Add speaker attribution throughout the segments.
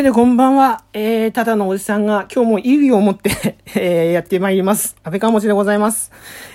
Speaker 1: けで、こんばんは。えー、ただのおじさんが今日も意義を持って えー、やってまいります。安倍川持でございます。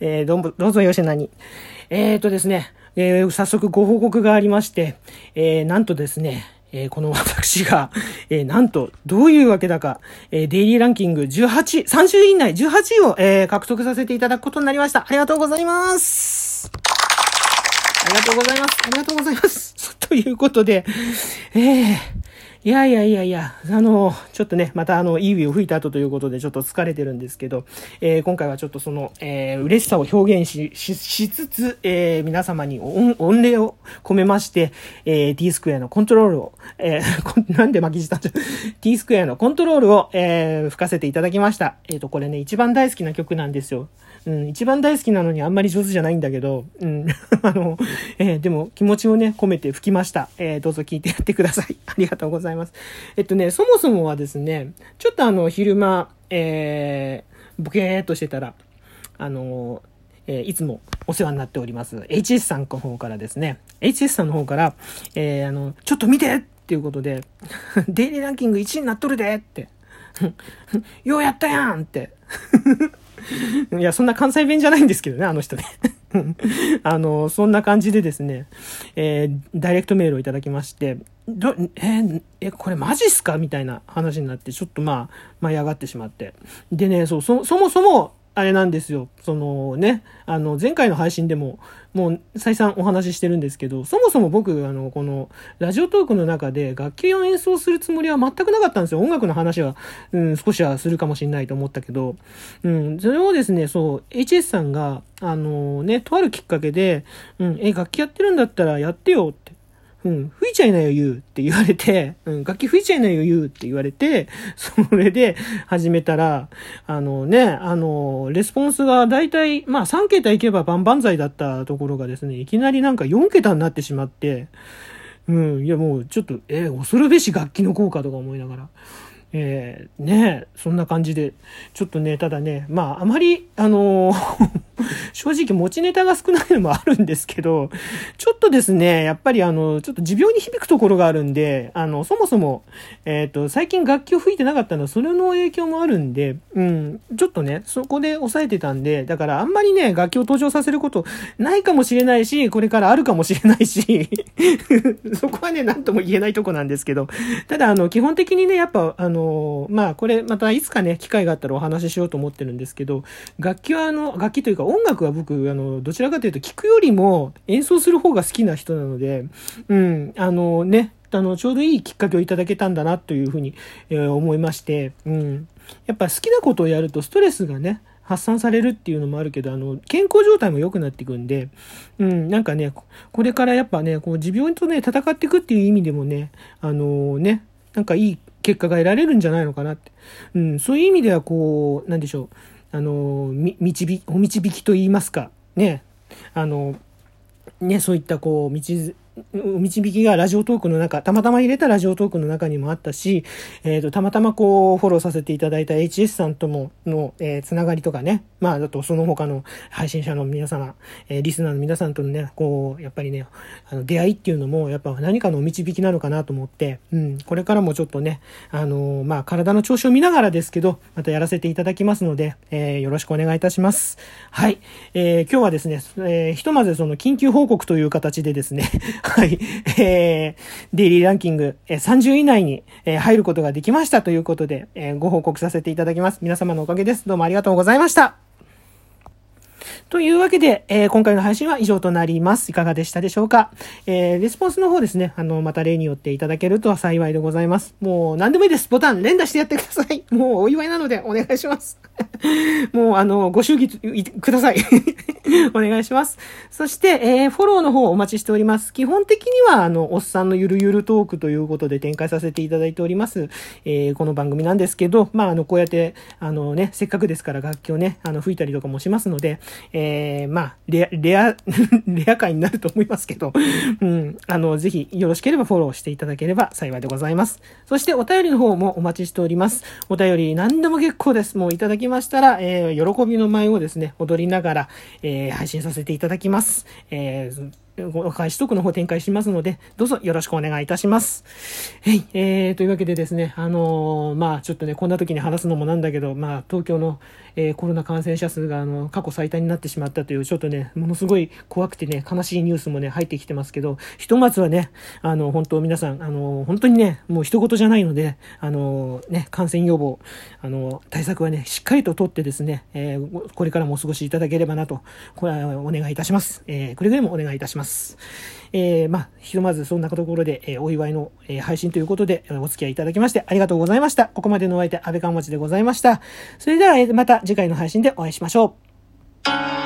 Speaker 1: えー、どうも、どうぞよしなに。えーとですね、えー、早速ご報告がありまして、えー、なんとですね、えー、この私が、えー、なんと、どういうわけだか、えー、デイリーランキング18、30位以内18位を、えー、獲得させていただくことになりました。ありがとうございます。ありがとうございます。ありがとうございます。ということで、えー、いやいやいやいや、あの、ちょっとね、またあの、いいウを吹いた後ということで、ちょっと疲れてるんですけど、えー、今回はちょっとその、えー、嬉しさを表現し、し、しつつ、えー、皆様に御礼を込めまして、えー、t スクエアのコントロールを、えー、なんで巻き舌 t スクエアのコントロールを、えー、吹かせていただきました。えっ、ー、と、これね、一番大好きな曲なんですよ。うん、一番大好きなのにあんまり上手じゃないんだけど、うん、あの、えー、でも気持ちをね、込めて吹きました。えー、どうぞ聞いてやってください。ありがとうございますいます。えっとね、そもそもはですね、ちょっとあの、昼間、えー、ボケーっとしてたら、あの、えー、いつもお世話になっております、HS さんの方からですね、HS さんの方から、えー、あの、ちょっと見てっていうことで、デイリーランキング1位になっとるでって、ようやったやんって いや、そんな関西弁じゃないんですけどね、あの人ね。あの、そんな感じでですね、えー、ダイレクトメールをいただきまして、ど、えー、え、これマジっすか？みたいな話になって、ちょっとまあ、舞い上がってしまって。でね、そう、そ、そもそも、あれなんですよ。そのね、あの、前回の配信でも、もう再三お話ししてるんですけど、そもそも僕、あの、この、ラジオトークの中で楽器を演奏するつもりは全くなかったんですよ。音楽の話は、うん、少しはするかもしれないと思ったけど、うん、それをですね、そう、HS さんが、あのね、とあるきっかけで、うん、え、楽器やってるんだったらやってよってうん、吹いちゃいなよ、言うって言われて、うん、楽器吹いちゃいなよ、言うって言われて、それで始めたら、あのね、あの、レスポンスが大体、まあ3桁いけば万々歳だったところがですね、いきなりなんか4桁になってしまって、うん、いやもうちょっと、えー、恐るべし楽器の効果とか思いながら。えー、ねそんな感じで、ちょっとね、ただね、まあ、あまり、あのー 正直持ちネタが少ないのもあるんですけど、ちょっとですね、やっぱりあの、ちょっと持病に響くところがあるんで、あの、そもそも、えっ、ー、と、最近楽器を吹いてなかったのは、それの影響もあるんで、うん、ちょっとね、そこで抑えてたんで、だからあんまりね、楽器を登場させることないかもしれないし、これからあるかもしれないし、そこはね、なんとも言えないとこなんですけど、ただあの、基本的にね、やっぱ、あの、まあ、これまたいつかね、機会があったらお話ししようと思ってるんですけど、楽器はあの、楽器というか音楽は僕、あの、どちらかというと聞くよりも演奏する方が好きな人なので、うん、あのね、あの、ちょうどいいきっかけをいただけたんだなというふうに、えー、思いまして、うん。やっぱ好きなことをやるとストレスがね、発散されるっていうのもあるけど、あの、健康状態も良くなっていくんで、うん、なんかね、これからやっぱね、こう、持病とね、戦っていくっていう意味でもね、あのー、ね、なんかいい結果が得られるんじゃないのかなって。うん、そういう意味ではこう、なんでしょう。あの、導き、お導きと言いますか、ね、あの、ね、そういったこう、道導きがラジオトークの中、たまたま入れたラジオトークの中にもあったし、えっ、ー、と、たまたまこう、フォローさせていただいた HS さんともの、えー、つながりとかね、まあ、だとその他の配信者の皆様、えー、リスナーの皆さんとのね、こう、やっぱりね、あの、出会いっていうのも、やっぱ何かのお導きなのかなと思って、うん、これからもちょっとね、あのまあ、体の調子を見ながらですけど、またやらせていただきますので、えー、よろしくお願いいたします。はい。えー、今日はですね、えー、ひとまずその緊急報告という形でですね、はい。えー、デイリーランキング、えー、30位以内に、えー、入ることができましたということで、えー、ご報告させていただきます。皆様のおかげです。どうもありがとうございました。というわけで、えー、今回の配信は以上となります。いかがでしたでしょうか？えー、レスポンスの方ですね、あの、また例によっていただけると幸いでございます。もう、何でもいいです。ボタン連打してやってください。もう、お祝いなのでお願いします。もう、あの、ご祝儀ください。お願いします。そして、えー、フォローの方お待ちしております。基本的には、あの、おっさんのゆるゆるトークということで展開させていただいております。えー、この番組なんですけど、まあ、あの、こうやって、あのね、せっかくですから楽器をね、あの、吹いたりとかもしますので、えー、まあ、レア、レア、レア回になると思いますけど、うん、あの、ぜひ、よろしければフォローしていただければ幸いでございます。そして、お便りの方もお待ちしております。お便り何でも結構です。もういただきましたら、えー、喜びの舞をですね、踊りながら、えー、配信させていただきます。えーお返しトークの方展開しますので、どうぞよろしくお願いいたします。はい、えー、というわけでですね、あのー、まあちょっとね、こんな時に話すのもなんだけど、まあ東京の、えー、コロナ感染者数があの過去最多になってしまったという、ちょっとね、ものすごい怖くてね、悲しいニュースもね、入ってきてますけど、ひとまずはね、あの、本当皆さん、あの、本当にね、もう一言じゃないので、あの、ね、感染予防、あの、対策はね、しっかりととってですね、えー、これからもお過ごしいただければなと、これはお願いいたします。えー、くれぐれもお願いいたします。えー、まあ、ひとまずそんなところで、えー、お祝いの、えー、配信ということで、お付き合いいただきましてありがとうございました。ここまでのお相手、安倍川町でございました。それでは、えー、また次回の配信でお会いしましょう。